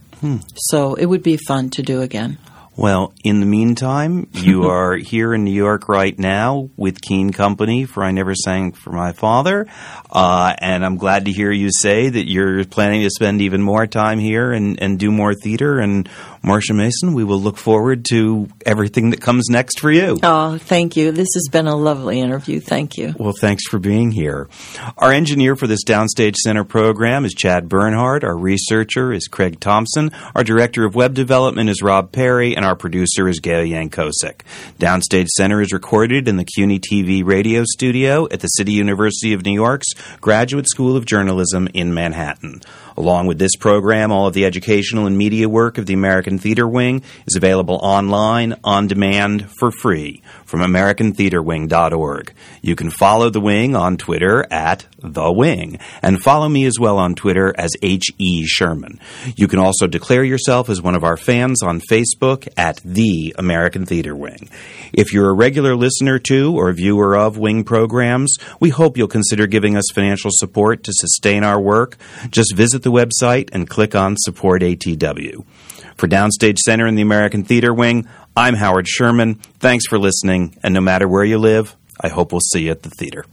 So it would be fun to do again. Well, in the meantime, you [LAUGHS] are here in New York right now with Keen Company for I Never Sang for My Father. Uh, and I'm glad to hear you say that you're planning to spend even more time here and, and do more theater. And Marsha Mason, we will look forward to everything that comes next for you. Oh, thank you. This has been a lovely interview. Thank you. Well, thanks for being here. Our engineer for this Downstage Center program is Chad Bernhardt. Our researcher is Craig Thompson. Our director of web development is Rob Perry, and our producer is Gail Yankosik. Downstage Center is recorded in the CUNY TV radio studio at the City University of New York's Graduate School of Journalism in Manhattan. Along with this program, all of the educational and media work of the American Theater Wing is available online, on demand, for free from AmericanTheaterWing.org. You can follow the Wing on Twitter at The Wing, and follow me as well on Twitter as H.E. Sherman. You can also declare yourself as one of our fans on Facebook at The American Theater Wing. If you're a regular listener to or viewer of Wing programs, we hope you'll consider giving us financial support to sustain our work. Just visit the website and click on Support ATW. For Downstage Center in the American Theater Wing, I'm Howard Sherman. Thanks for listening, and no matter where you live, I hope we'll see you at the theater.